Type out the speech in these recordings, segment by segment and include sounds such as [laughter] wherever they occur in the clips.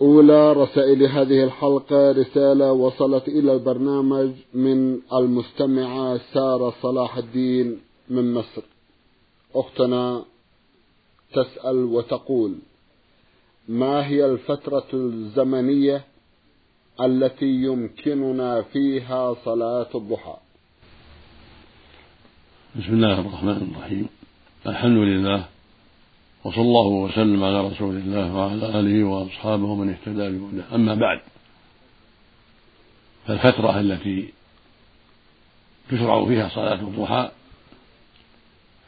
أولى رسائل هذه الحلقة رسالة وصلت إلى البرنامج من المستمعة سارة صلاح الدين من مصر. أختنا تسأل وتقول ما هي الفترة الزمنية التي يمكننا فيها صلاة الضحى؟ بسم الله الرحمن الرحيم. الحمد لله وصلى الله وسلم على رسول الله وعلى آله وأصحابه ومن اهتدى بهداه. أما بعد فالفترة التي تشرع فيها صلاة الضحى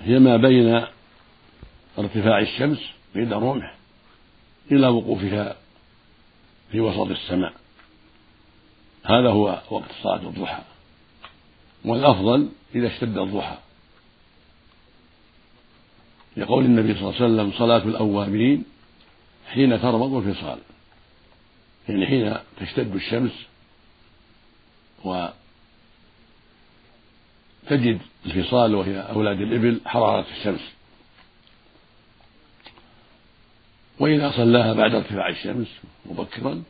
هي ما بين ارتفاع الشمس بين الرمح إلى وقوفها في وسط السماء. هذا هو وقت صلاة الضحى. والأفضل إذا اشتد الضحى. لقول النبي صلى الله عليه وسلم صلاة الأوابين حين ترمض الفصال. يعني حين تشتد الشمس وتجد الفصال وهي أولاد الإبل حرارة الشمس. وإذا صلاها بعد ارتفاع الشمس مبكرا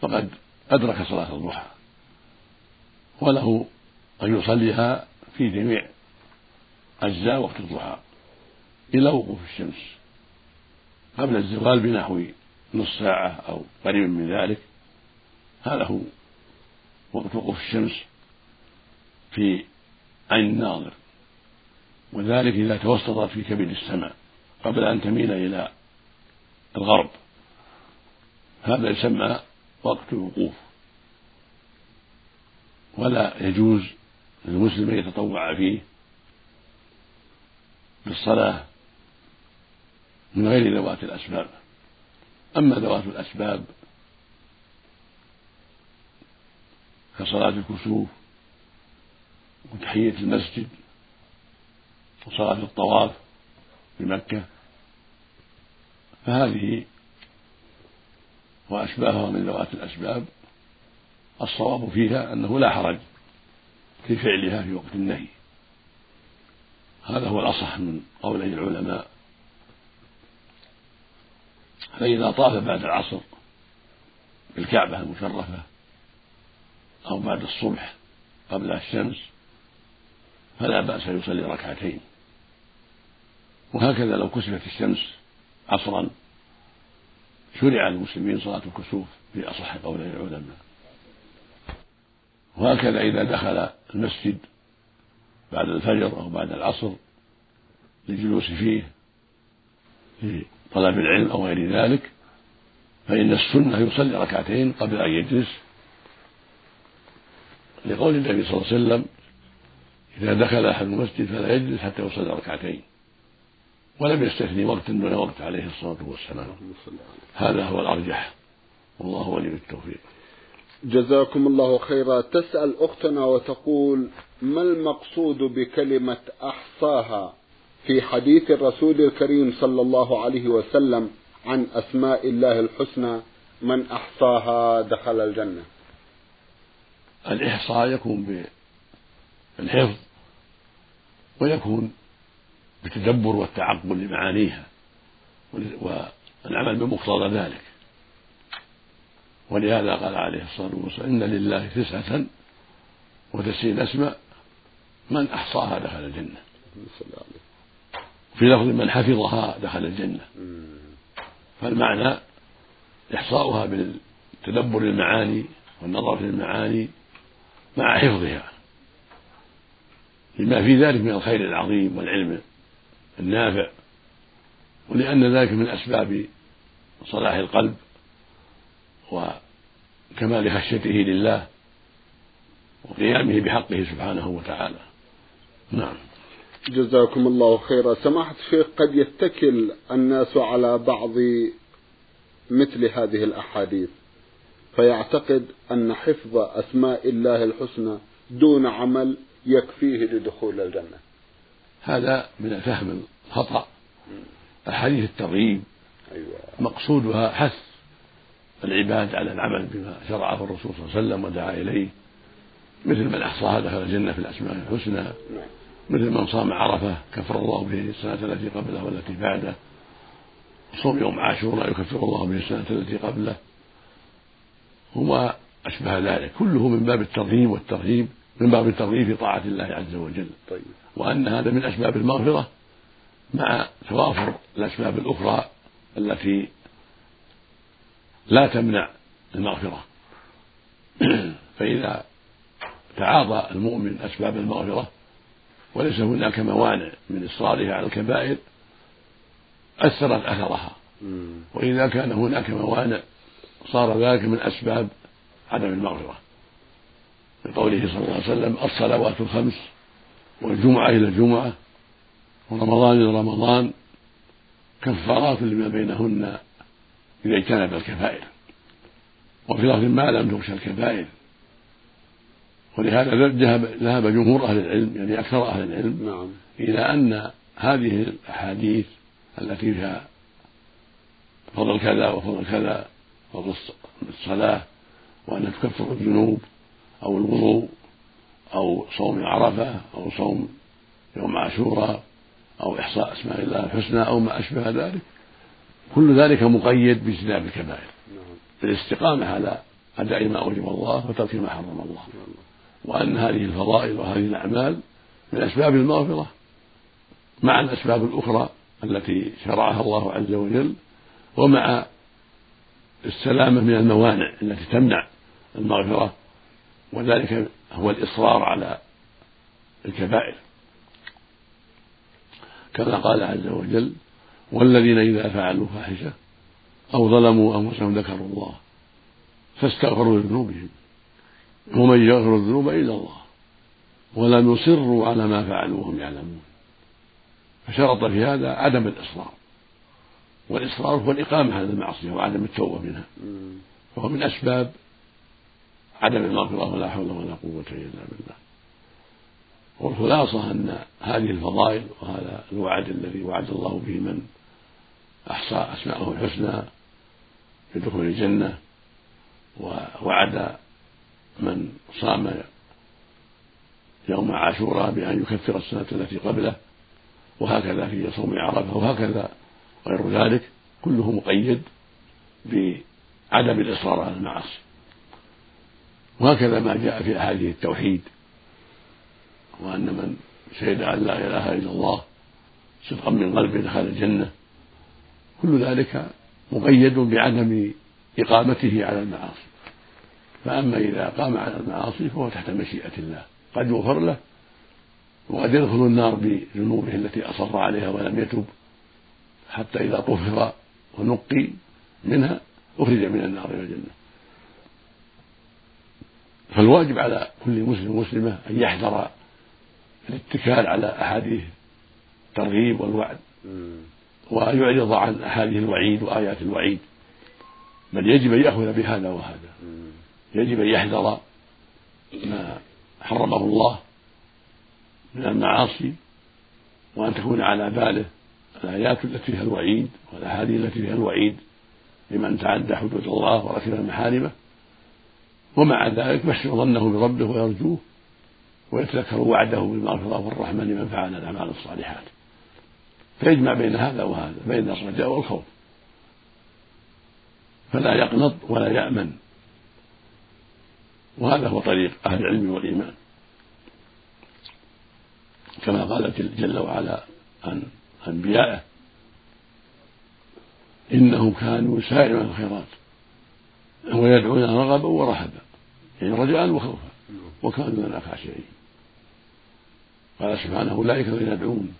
فقد أدرك صلاة الضحى. وله أن يصليها في جميع أجزاء وقت الضحى. إلى وقوف الشمس. قبل الزوال بنحو نصف ساعة أو قريب من ذلك. هذا هو وقت وقوف الشمس في عين الناظر. وذلك إذا توسطت في كبد السماء قبل أن تميل إلى الغرب. هذا يسمى وقت الوقوف. ولا يجوز للمسلم أن يتطوع فيه بالصلاة من غير ذوات الأسباب. أما ذوات الأسباب كصلاة الكسوف وتحية المسجد وصلاة الطواف بمكة فهذه وأشباهها من ذوات الأسباب. الصواب فيها أنه لا حرج في فعلها في وقت النهي. هذا هو الأصح من قولي العلماء. فإذا طاف بعد العصر بالكعبة المشرفة أو بعد الصبح قبل الشمس فلا بأس يصلي ركعتين. وهكذا لو كسفت الشمس عصرا شرع للمسلمين صلاة الكسوف في أصح قولي العلماء. وهكذا إذا دخل المسجد بعد الفجر أو بعد العصر للجلوس فيه في طلب العلم أو غير ذلك فإن السنة يصلي ركعتين قبل أن يجلس. لقول النبي صلى الله عليه وسلم إذا دخل أحد المسجد فلا يجلس حتى يصلي ركعتين. ولم يستثني وقتا دون وقت عليه الصلاة والسلام. هذا هو الأرجح. والله ولي التوفيق. جزاكم الله خيرا. تسأل أختنا وتقول ما المقصود بكلمة أحصاها؟ في حديث الرسول الكريم صلى الله عليه وسلم عن أسماء الله الحسنى من أحصاها دخل الجنة. الإحصاء يكون بالحفظ ويكون بالتدبر والتعقل لمعانيها والعمل بمقتضى ذلك. ولهذا قال عليه الصلاة والسلام إن لله تسعة وتسعين اسماء من أحصاها دخل الجنة. في لفظ من حفظها دخل الجنة. فالمعنى إحصاؤها بالتدبر المعاني والنظر في المعاني مع حفظها. لما في ذلك من الخير العظيم والعلم النافع ولأن ذلك من أسباب صلاح القلب وكمال خشيته لله وقيامه بحقه سبحانه وتعالى. نعم. جزاكم الله خيرا سماحة الشيخ قد يتكل الناس على بعض مثل هذه الأحاديث فيعتقد أن حفظ أسماء الله الحسنى دون عمل يكفيه لدخول الجنة هذا من الفهم الخطأ أحاديث الترغيب أيوة. مقصودها حث العباد على العمل بما شرعه الرسول صلى الله عليه وسلم ودعا إليه مثل من أحصاها دخل الجنة في الأسماء الحسنى نعم. مثل من صام عرفة كفر الله به السنة التي قبله والتي بعده صوم يوم عاشوراء يكفر الله به السنة التي قبله. وما أشبه ذلك. كله من باب الترغيب والترهيب من باب الترغيب في طاعة الله عز وجل. طيب. وأن هذا من أسباب المغفرة مع توافر الأسباب الأخرى التي لا تمنع المغفرة. [clears throat] فإذا تعاطى المؤمن أسباب المغفرة وليس هناك موانع من إصرارها على الكبائر أثرت أثرها. وإذا كان هناك موانع صار ذلك من أسباب عدم المغفرة. لقوله صلى الله عليه وسلم الصلوات الخمس والجمعة إلى الجمعة ورمضان إلى رمضان كفارات لما بينهن إذا اجتنب الكبائر. وفي لفظ ما لم تغش الكبائر ولهذا ذهب ذهب جمهور أهل العلم يعني أكثر أهل العلم نعم. إلى أن هذه الأحاديث التي فيها فضل كذا وفضل كذا فضل الصلاة وأنها تكفر الذنوب أو الوضوء أو صوم عرفة أو صوم يوم عاشوراء أو إحصاء أسماء الله الحسنى أو ما أشبه ذلك كل ذلك مقيد باجتناب الكبائر نعم. بالاستقامة على أداء ما أوجب الله وترك ما حرم الله نعم. وأن هذه الفضائل وهذه الأعمال من أسباب المغفرة مع الأسباب الأخرى التي شرعها الله عز وجل ومع السلامة من الموانع التي تمنع المغفرة وذلك هو الإصرار على الكبائر. كما قال عز وجل والذين إذا فعلوا فاحشة أو ظلموا أنفسهم ذكروا الله فاستغفروا لذنوبهم ومن يغفر الذنوب إلا الله. ولم يصروا على ما فعلوا وهم يعلمون. فشرط في هذا عدم الإصرار. والإصرار هو الإقامة على المعصية وعدم التوبة منها. وهو من أسباب عدم المغفرة ولا حول ولا قوة إلا بالله. والخلاصة أن هذه الفضائل وهذا الوعد الذي وعد الله به من أحصى أسماءه الحسنى بدخول الجنة ووعد من صام يوم عاشوراء بأن يكفر السنة التي قبله وهكذا في صوم عرفة وهكذا غير ذلك كله مقيد بعدم الإصرار على المعاصي. وهكذا ما جاء في أحاديث التوحيد وأن من شهد أن لا إله إلا الله صدقا من قلبه دخل الجنة كل ذلك مقيد بعدم إقامته على المعاصي. فأما إذا قام على المعاصي فهو تحت مشيئة الله. قد يغفر له وقد يدخل النار بذنوبه التي أصر عليها ولم يتب. حتى إذا طهر ونقي منها أخرج من النار إلى الجنة. فالواجب على كل مسلم ومسلمة أن يحذر الاتكال على أحاديث الترغيب والوعد وأن يعرض عن أحاديث الوعيد وآيات الوعيد. بل يجب أن يأخذ بهذا وهذا. يجب أن يحذر ما حرمه الله من المعاصي وأن تكون على باله الآيات التي فيها الوعيد والأحاديث التي فيها الوعيد لمن تعدى حدود الله وركب محارمه. ومع ذلك يحسن ظنه بربه ويرجوه ويتذكر وعده بالمغفرة والرحمة لمن فعل الأعمال الصالحات. فيجمع بين هذا وهذا بين الرجاء والخوف. فلا يقنط ولا يأمن. وهذا هو طريق أهل العلم والإيمان. كما قال جل وعلا عن أنبيائه إنهم كانوا يسارعون الخيرات ويدعون رغبا ورهبا يعني رجاء وخوفا وكانوا لنا خاشعين قال سبحانه أولئك الذين يدعون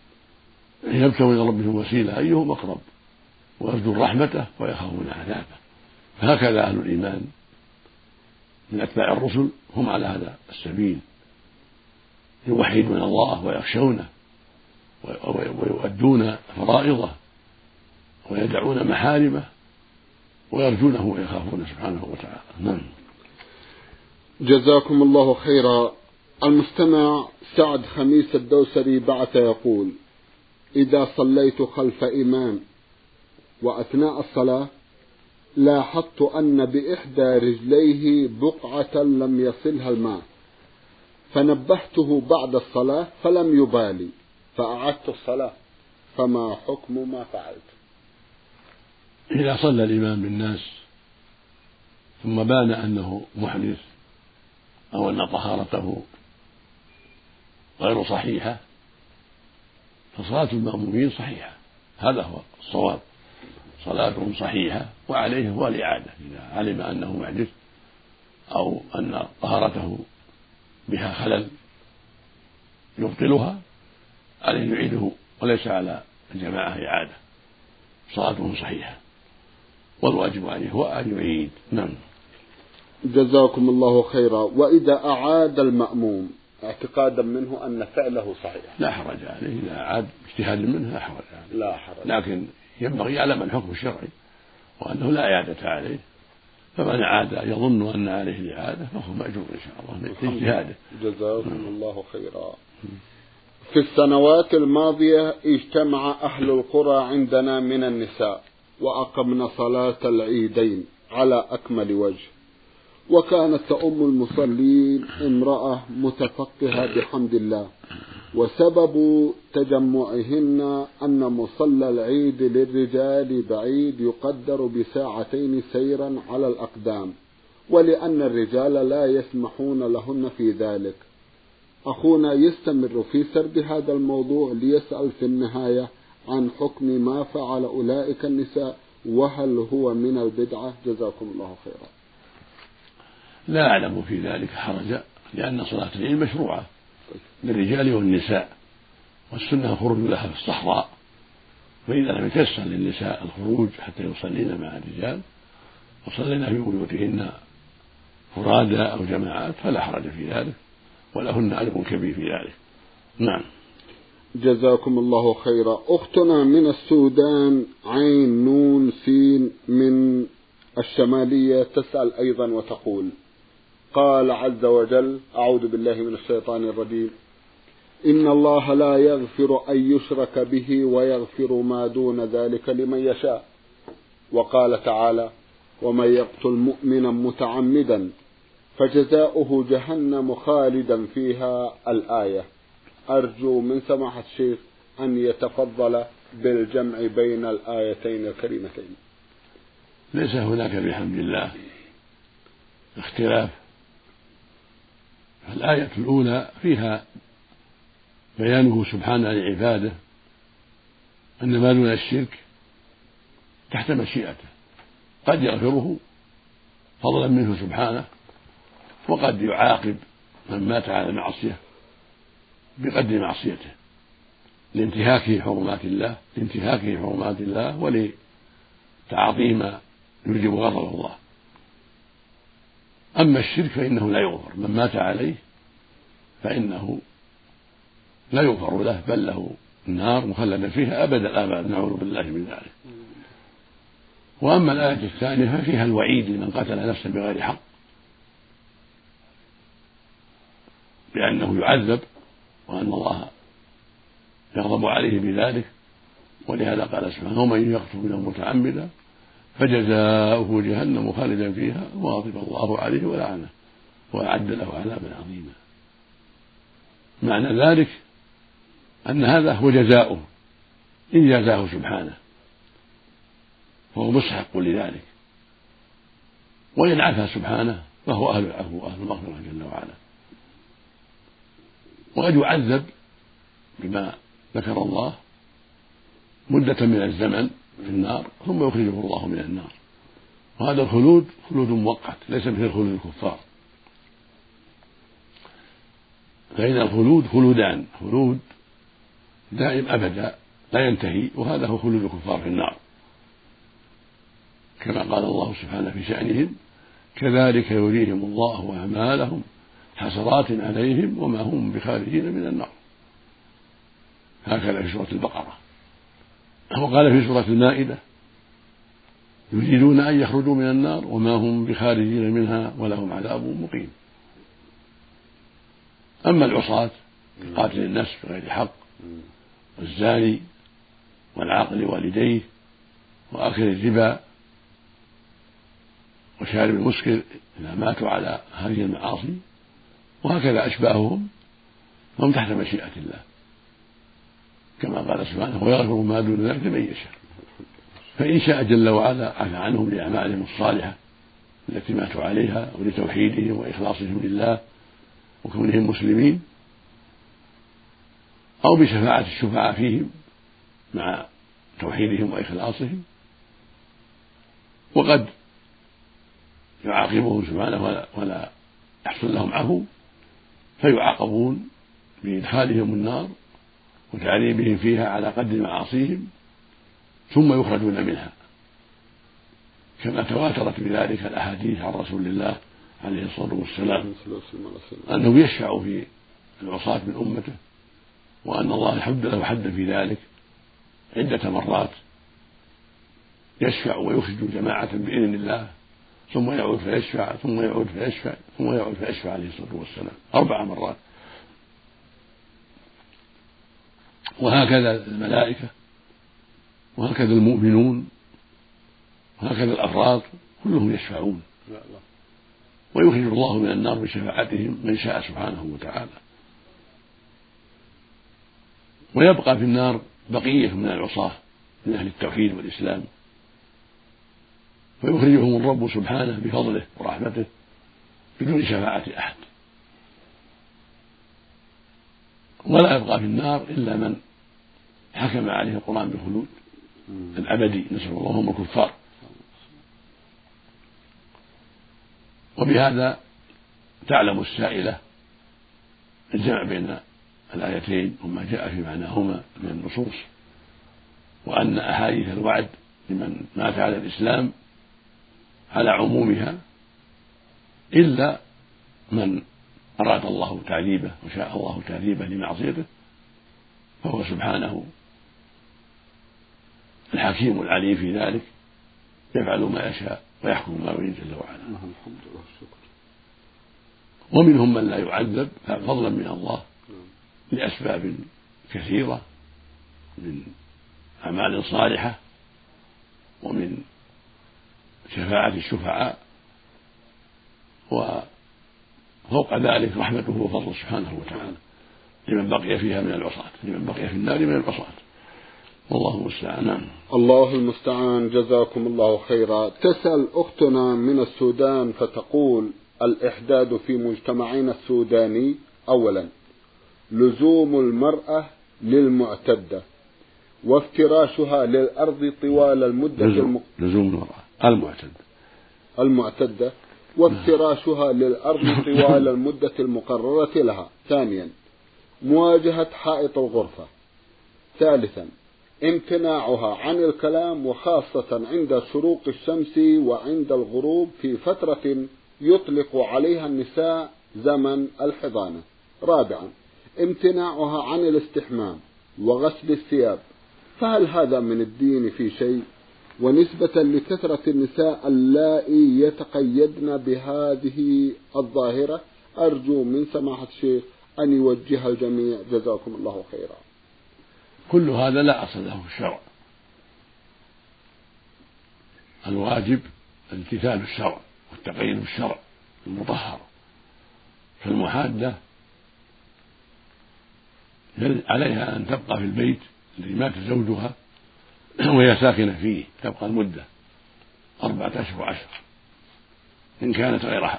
يبتغون إلى ربهم وسيلة أيهم أقرب؟ ويرجون رحمته ويخافون عذابه. فهكذا أهل الإيمان من أتباع الرسل هم على هذا السبيل. يوحدون الله ويخشونه ويؤدون فرائضه ويدعون محارمه ويرجونه ويخافون سبحانه وتعالى. نعم. جزاكم الله خيرا. المستمع سعد خميس الدوسري بعث يقول إذا صليت خلف إمام وأثناء الصلاة لاحظت أن بإحدى رجليه بقعة لم يصلها الماء. فنبهته بعد الصلاة فلم يبالي. فأعدت الصلاة. فما حكم ما فعلت؟ إذا صلى الإمام بالناس ثم بان أنه محدث أو أن طهارته غير صحيحة فصلاة المأمومين صحيحة. هذا هو الصواب. صلاتهم صحيحة وعليه هو الإعادة. إذا علم أنه محدث أو أن طهارته بها خلل يبطلها عليه يعيده وليس على الجماعة إعادة. صلاتهم صحيحة. والواجب عليه هو أن يعيد. نعم. جزاكم الله خيرا. وإذا أعاد المأموم اعتقادا منه أن فعله صحيح. لا حرج عليه. إذا أعاد اجتهاد منه لا حرج عليه. لا حرج. لكن ينبغي يعلم الحكم الشرعي وأنه لا إعادة عليه فمن عاد يظن أن عليه الإعادة فهو مأجور إن شاء الله من اجتهاده جزاكم الله خيرا. في السنوات الماضية اجتمع أهل القرى عندنا من النساء وأقمنا صلاة العيدين على أكمل وجه. وكانت تؤم المصلين امرأة متفقهة بحمد الله. وسبب تجمعهن أن مصلى العيد للرجال بعيد يقدر بساعتين سيرا على الأقدام ولأن الرجال لا يسمحون لهن في ذلك. أخونا يستمر في سرد هذا الموضوع ليسأل في النهاية عن حكم ما فعل أولئك النساء وهل هو من البدعة؟ جزاكم الله خيرا. لا أعلم في ذلك حرجا لأن صلاة العيد مشروعة. للرجال والنساء والسنة الخروج لها في الصحراء. فإذا لم يتيسر للنساء الخروج حتى يصلين مع الرجال وصلينا في بيوتهن فرادى أو جماعات فلا حرج في ذلك ولهن أجر كبير في ذلك. نعم. جزاكم الله خيرا. أختنا من السودان عين نون سين من الشمالية تسأل أيضا وتقول. قال عز وجل أعوذ بالله من الشيطان الرجيم. إن الله لا يغفر أن يشرك به ويغفر ما دون ذلك لمن يشاء. وقال تعالى ومن يقتل مؤمنا متعمدا فجزاؤه جهنم خالدا فيها. الآية أرجو من سماحة الشيخ أن يتفضل بالجمع بين الآيتين الكريمتين. ليس هناك بحمد الله اختلاف. الآية الأولى فيها بيانه سبحانه لعباده أن ما دون الشرك تحت مشيئته. قد يغفره فضلا منه سبحانه وقد يعاقب من مات على المعصية بقدر معصيته لانتهاكه حرمات الله لانتهاكه حرمات الله ولتعاطيه ما يوجب غضب الله. أما الشرك فإنه لا يغفر من مات عليه فإنه لا يغفر له بل له النار مخلدا فيها أبد الآباد نعوذ بالله من ذلك. وأما الآية الثانية ففيها الوعيد لمن قتل نفسا بغير حق بأنه يعذب وأن الله يغضب عليه بذلك. ولهذا قال سبحانه ومن يقتل منه متعمدا فجزاؤه جهنم خالدا فيها وغضب الله عليه ولعنه وأعد له عذابا عظيما. معنى ذلك أن هذا هو جزاؤه إن جازاه سبحانه. فهو مستحق لذلك. وإن عفا سبحانه فهو أهل العفو وأهل المغفرة جل وعلا. وقد يعذب بما ذكر الله مدة من الزمن في النار ثم يخرجه الله من النار. وهذا الخلود خلود مؤقت ليس مثل خلود الكفار. فإن الخلود خلودان خلود دائم أبدا لا ينتهي وهذا هو خلود الكفار في النار. كما قال الله سبحانه في شأنهم كذلك يريهم الله أعمالهم حسرات عليهم وما هم بخارجين من النار. هكذا في سورة البقرة. وقال في سورة المائدة يريدون أن يخرجوا من النار وما هم بخارجين منها ولهم عذاب مقيم. أما العصاة قاتل النفس بغير حق. والزاني والعاقل والديه وآكل الربا وشارب المسكر إذا ماتوا على هذه المعاصي وهكذا أشباههم هم تحت مشيئة الله. كما قال سبحانه ويغفر ما دون ذلك لمن يشاء. فإن شاء جل وعلا عفى عنهم لأعمالهم الصالحة التي ماتوا عليها ولتوحيدهم وإخلاصهم لله وكونهم مسلمين أو بشفاعة الشفعاء فيهم مع توحيدهم وإخلاصهم. وقد يعاقبهم سبحانه ولا, ولا يحصل لهم عفو فيعاقبون بإدخالهم النار وتعذيبهم فيها على قدر معاصيهم ثم يخرجون منها. كما تواترت بذلك الأحاديث عن رسول الله عليه الصلاة والسلام أنه يشفع في العصاة من أمته وأن الله يحد له حدا في ذلك عدة مرات يشفع ويخرج جماعة بإذن الله ثم يعود فيشفع ثم يعود فيشفع ثم يعود فيشفع عليه الصلاة والسلام. أربع مرات. وهكذا الملائكة وهكذا المؤمنون وهكذا الأفراد كلهم يشفعون. ويخرج الله من النار بشفاعتهم من شاء سبحانه وتعالى. ويبقى في النار بقية من العصاة من أهل التوحيد والإسلام. ويخرجهم الرب سبحانه بفضله ورحمته بدون شفاعة أحد. ولا يبقى في النار إلا من حكم عليه القرآن بالخلود الأبدي نسأل الله هم الكفار. وبهذا تعلم السائلة الجمع بين الآيتين وما جاء في معناهما من النصوص وأن أحاديث الوعد لمن مات على الإسلام على عمومها إلا من أراد الله تعذيبه وشاء الله تعذيبه لمعصيته فهو سبحانه الحكيم العليم في ذلك يفعل ما يشاء ويحكم ما يريد جل وعلا. الحمد لله والشكر ومنهم من لا يعذب فضلا من الله. لأسباب كثيرة من أعمال صالحة ومن شفاعة الشفعاء وفوق ذلك رحمته وفضله سبحانه وتعالى لمن بقي فيها من العصاة لمن بقي في النار من العصاة. والله المستعان. نعم. الله المستعان. جزاكم الله خيرا. تسأل أختنا من السودان فتقول الإحداد في مجتمعنا السوداني أولا. لزوم المرأة للمعتدة وافتراشها للأرض طوال المدة لزوم. لزوم المرأة المعتدة. المعتدة وافتراشها للأرض [laughs] طوال المدة المقررة لها. ثانيا مواجهة حائط الغرفة. ثالثا امتناعها عن الكلام وخاصة عند شروق الشمس وعند الغروب في فترة يطلق عليها النساء زمن الحضانة. رابعا امتناعها عن الاستحمام وغسل الثياب. فهل هذا من الدين في شيء؟ ونسبة لكثرة النساء اللائي يتقيدن بهذه الظاهرة أرجو من سماحة الشيخ أن يوجه الجميع جزاكم الله خيرا. كل هذا لا أصل له في الشرع. الواجب امتثال الشرع والتقييد بالشرع المطهر. فالمحادة عليها أن تبقى في البيت الذي مات زوجها [clears throat] وهي ساكنة فيه تبقى المدة أربعة أشهر وعشر إن كانت غير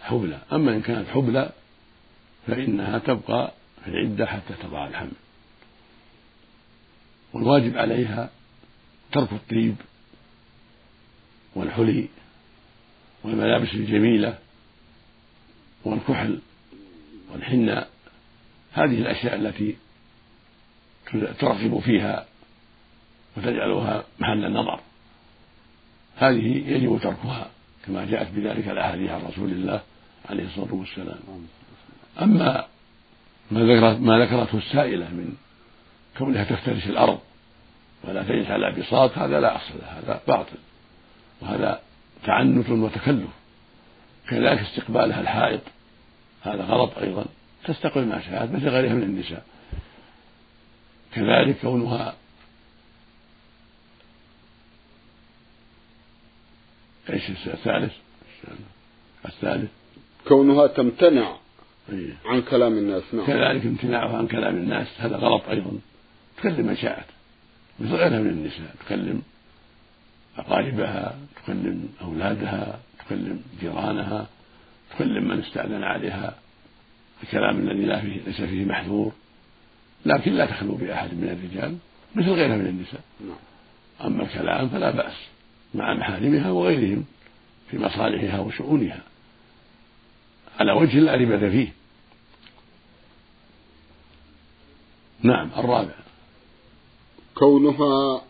حبلى. أما إن كانت حبلى فإنها تبقى في العدة حتى تضع الحمل. والواجب عليها ترك الطيب والحلي والملابس الجميلة والكحل والحناء. هذه الأشياء التي ترغب فيها وتجعلها محل نظر هذه يجب تركها كما جاءت بذلك الأحاديث عن رسول الله عليه الصلاة والسلام. أما ما ذكرت ما ذكرته السائلة من كونها تفترش الأرض ولا تجلس على بساط هذا لا أصل له هذا باطل. وهذا تعنت وتكلف. كذلك استقبالها الحائط هذا غلط أيضا. تستقبل ما شاءت مثل غيرها من النساء. كذلك كونها إيش الثالث؟ الثالث؟ كونها تمتنع إيه. عن كلام الناس نعم. كذلك امتناعها عن كلام الناس هذا غلط أيضا. تكلم من شاءت. مثل غيرها من النساء. تكلم أقاربها تكلم أولادها تكلم جيرانها تكلم من استأذن عليها. الكلام الذي لا فيه ليس فيه محذور. لكن لا تخلو بأحد من الرجال مثل غيرها من النساء. نعم. أما الكلام فلا بأس مع محارمها وغيرهم في مصالحها وشؤونها. على وجه لا ربة فيه. نعم الرابع. كونها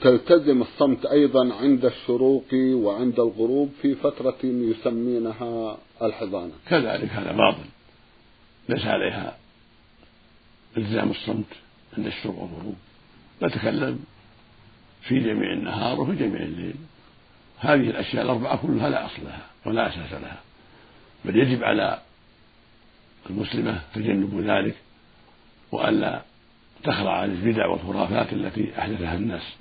تلتزم الصمت أيضا عند الشروق وعند الغروب في فترة يسمينها الحضانة. كذلك هذا باطل. ليس عليها التزام الصمت عند الشروق والغروب. تتكلم في جميع النهار وفي جميع الليل. هذه الأشياء الأربعة كلها لا أصل لها ولا أساس لها. بل يجب على المسلمة تجنب ذلك وألا تخضع عن البدع والخرافات التي أحدثها الناس.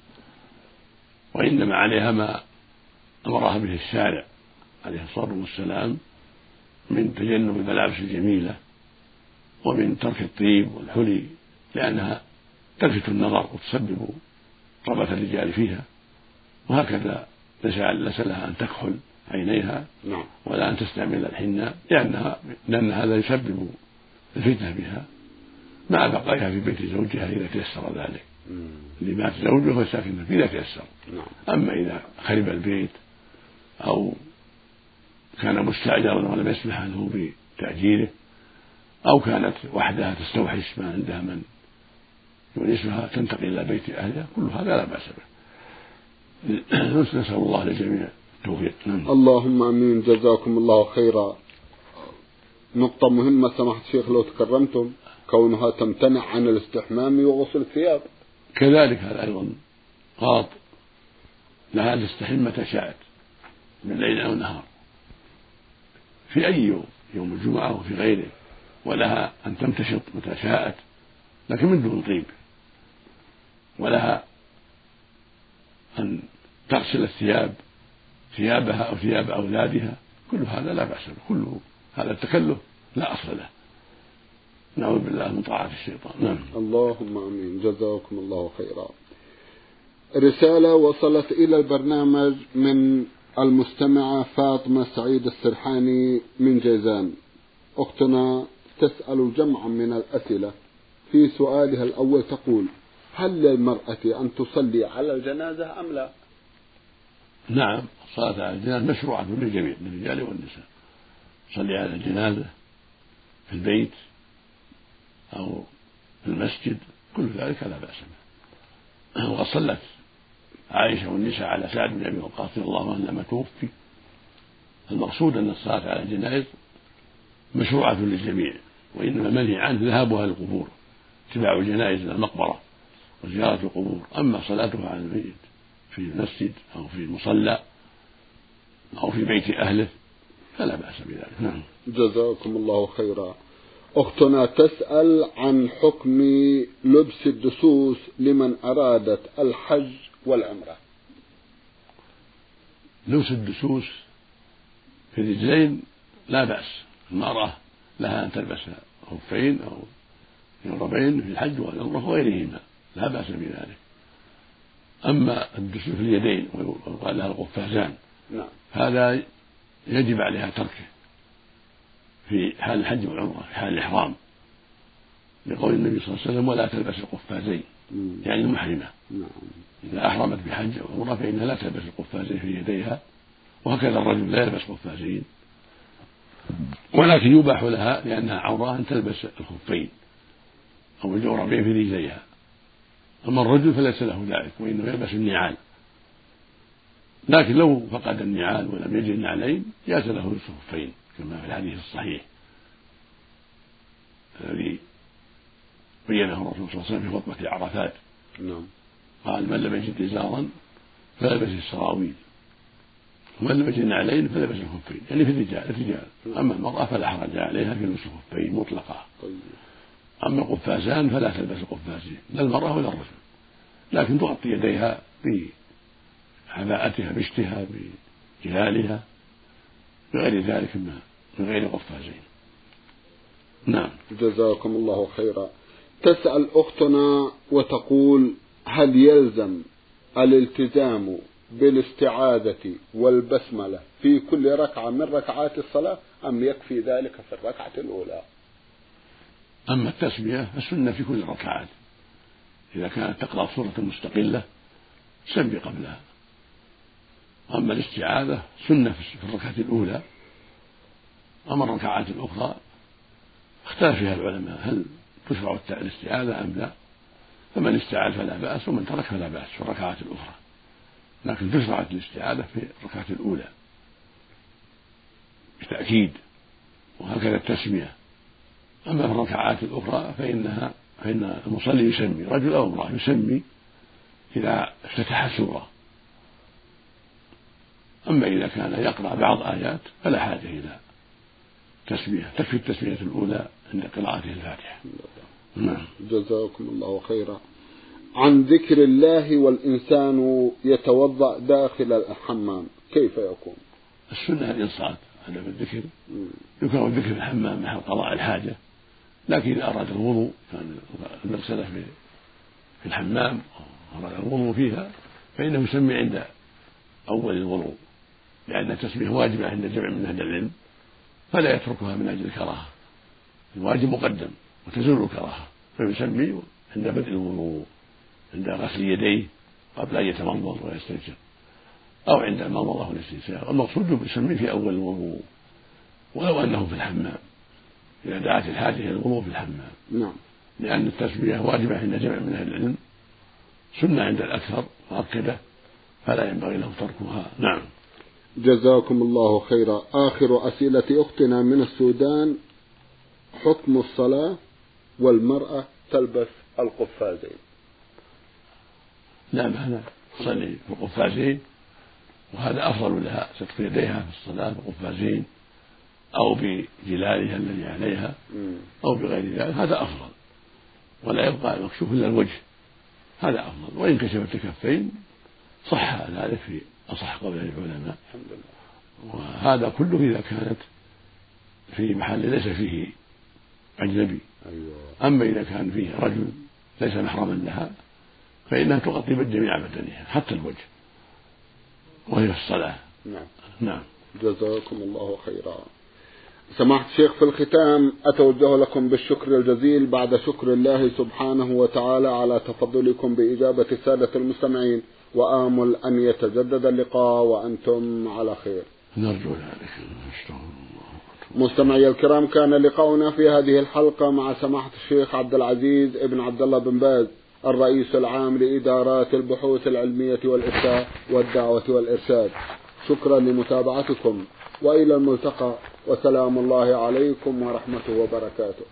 وإنما عليها ما أمرها به الشارع عليه الصلاة والسلام من تجنب الملابس الجميلة ومن ترك الطيب والحلي لأنها تلفت النظر وتسبب رغبة الرجال فيها. وهكذا ليس لها أن تكحل عينيها نعم. ولا أن تستعمل الحناء لأنها لأن هذا يسبب الفتنة بها. مع بقائها في بيت زوجها إذا تيسر ذلك. اللي مات زوجه فساكن فيه إذا تيسر. نعم. أما إذا خرب البيت أو كان مستأجرا ولم يسمح له بتأجيره أو كانت وحدها تستوحش ما عندها من يونسها تنتقل إلى بيت أهلها كل هذا لا بأس به. [clears throat] نسأل الله للجميع التوفيق. نعم. اللهم آمين. جزاكم الله خيرا. نقطة مهمة سماحة الشيخ لو تكرمتم كونها تمتنع عن الاستحمام وغسل الثياب. كذلك هذا أيضا غلط. لها أن تستحم متى شاءت من ليل أو نهار. في أي يوم يوم الجمعة وفي غيره. ولها أن تمتشط متى شاءت لكن من دون طيب. ولها أن تغسل الثياب ثيابها أو ثياب أولادها. كل هذا لا بأس به كله هذا التكلف لا أصل له. نعوذ بالله من طاعة الشيطان. نعم. اللهم آمين. جزاكم الله خيرا. رسالة وصلت إلى البرنامج من المستمعة فاطمة سعيد السرحاني من جيزان. أختنا تسأل جمعا من الأسئلة؟ في سؤالها الأول تقول هل للمرأة أن تصلي على الجنازة أم لا؟ نعم الصلاة على الجنازة مشروعة للجميع للرجال والنساء. صلي على الجنازة في البيت أو في المسجد كل ذلك لا بأس به. وقد صلت عائشة والنساء على سعد بن أبي وقاص رضي الله عنه لما توفي. المقصود أن الصلاة على الجنائز مشروعة للجميع. وإنما منهي عنه ذهابها للقبور اتباع الجنائز إلى المقبرة وزيارة القبور. أما صلاتها على الميت في المسجد أو في المصلى أو في بيت أهله فلا بأس بذلك. نعم. جزاكم الله خيرا. أختنا تسأل عن حكم لبس الدسوس لمن أرادت الحج والعمرة. لبس الدسوس في الرجلين لا بأس المرأة لها أن تلبس خفين أو جربين في الحج والعمرة وغيرهما لا بأس بذلك. أما الدسوس في اليدين ويقال لها القفازان نعم. هذا يجب عليها تركه في حال الحج والعمرة في حال الإحرام. لقول النبي صلى الله عليه وسلم ولا تلبس القفازين. يعني المحرمة. نعم. إذا أحرمت بحج أو عمرة فإنها لا تلبس القفازين في يديها وهكذا الرجل لا يلبس قفازين. ولكن يباح لها لأنها عورة أن تلبس الخفين أو الجوربين في رجليها. أما الرجل فليس له ذلك وإنه يلبس النعال. لكن لو فقد النعال ولم يجد النعلين جاز له لبس الخفين كما في الحديث الصحيح. الذي بينه الرسول صلى الله عليه وسلم في خطبة عرفات. نعم. قال من لم يجد إزارا فلبس السراويل. ومن لم يجد نعلين فلبس الخفين يعني في الرجال الرجال. أما المرأة فلا حرج عليها في لبس الخفين مطلقا طيب. أما القفازان فلا تلبس القفازين لا المرأة ولا الرجل. لكن تغطي يديها بعباءتها بشتها بجلالها بغير ذلك من غير قفازين. نعم. جزاكم الله خيرا. تسأل أختنا وتقول هل يلزم الالتزام بالاستعاذة والبسملة في كل ركعة من ركعات الصلاة أم يكفي ذلك في الركعة الأولى؟ أما التسمية فالسنة في كل الركعات إذا كانت تقرأ سورة مستقلة سمي قبلها. أما الاستعاذة سنة في الركعة الأولى. أما الركعات الأخرى اختلف فيها العلماء هل تشرع الاستعاذة أم لا؟ فمن استعاذ فلا بأس ومن ترك فلا بأس في الركعات الأخرى. لكن تشرع الاستعاذة في الركعة الأولى بتأكيد وهكذا التسمية. أما في الركعات الأخرى فإنها فإن المصلي يسمي رجل أو امرأة يسمي إذا افتتح السورة أما إذا كان يقرأ بعض آيات فلا حاجة إلى تسمية. تكفي التسمية الأولى عند قراءته الفاتحة. نعم. جزاكم الله خيرا. عن ذكر الله والإنسان يتوضأ داخل الحمام. كيف يكون؟ السنة الإنصات عدم الذكر. يكره الذكر في الحمام محل قضاء الحاجة. لكن إذا أراد الوضوء كان المغسلة في في الحمام أراد الوضوء فيها فإنه يسمي عند أول الوضوء. لأن التسمية واجبة عند جمع من أهل العلم فلا يتركها من أجل الكراهة. الواجب مقدم وتزول الكراهة فيسمي عند بدء الوضوء. عند غسل يديه قبل أن يتمضمض ويستنشق. أو عند المضمضة والاستنشاق المقصود يسمي في أول الوضوء. ولو أنه في الحمام. إذا دعت الحاجة إلى الوضوء في الحمام. نعم. لأن التسمية واجبة عند جمع من أهل العلم. سنة عند الأكثر مؤكدة. فلا ينبغي له تركها. نعم. جزاكم الله خيرا. آخر أسئلة أختنا من السودان. حكم الصلاة والمرأة تلبس القفازين. نعم هذا تصلي في القفازين. وهذا أفضل لها ستر يديها في الصلاة بالقفازين أو بجلالها الذي عليها أو بغير ذلك. هذا أفضل. ولا يبقى المكشوف إلا الوجه. هذا أفضل. وإن كشفت الكفين صح ذلك في أصح قول العلماء. الحمد لله. وهذا كله إذا كانت في محل ليس فيه أجنبي. أيوة. أما إذا كان فيه رجل ليس محرما لها فإنها تغطي جميع بدنها حتى الوجه. وهي في الصلاة. نعم. نعم. جزاكم الله خيرا. سماحة الشيخ في الختام أتوجه لكم بالشكر الجزيل بعد شكر الله سبحانه وتعالى على تفضلكم بإجابة السادة المستمعين. وآمل أن يتجدد اللقاء وأنتم على خير. نرجو ذلك. مستمعي الكرام كان لقاؤنا في هذه الحلقة مع سماحة الشيخ عبد العزيز ابن عبد الله بن باز. الرئيس العام لإدارات البحوث العلمية والإفتاء والدعوة والإرشاد. شكرا لمتابعتكم وإلى الملتقى وسلام الله عليكم ورحمته وبركاته.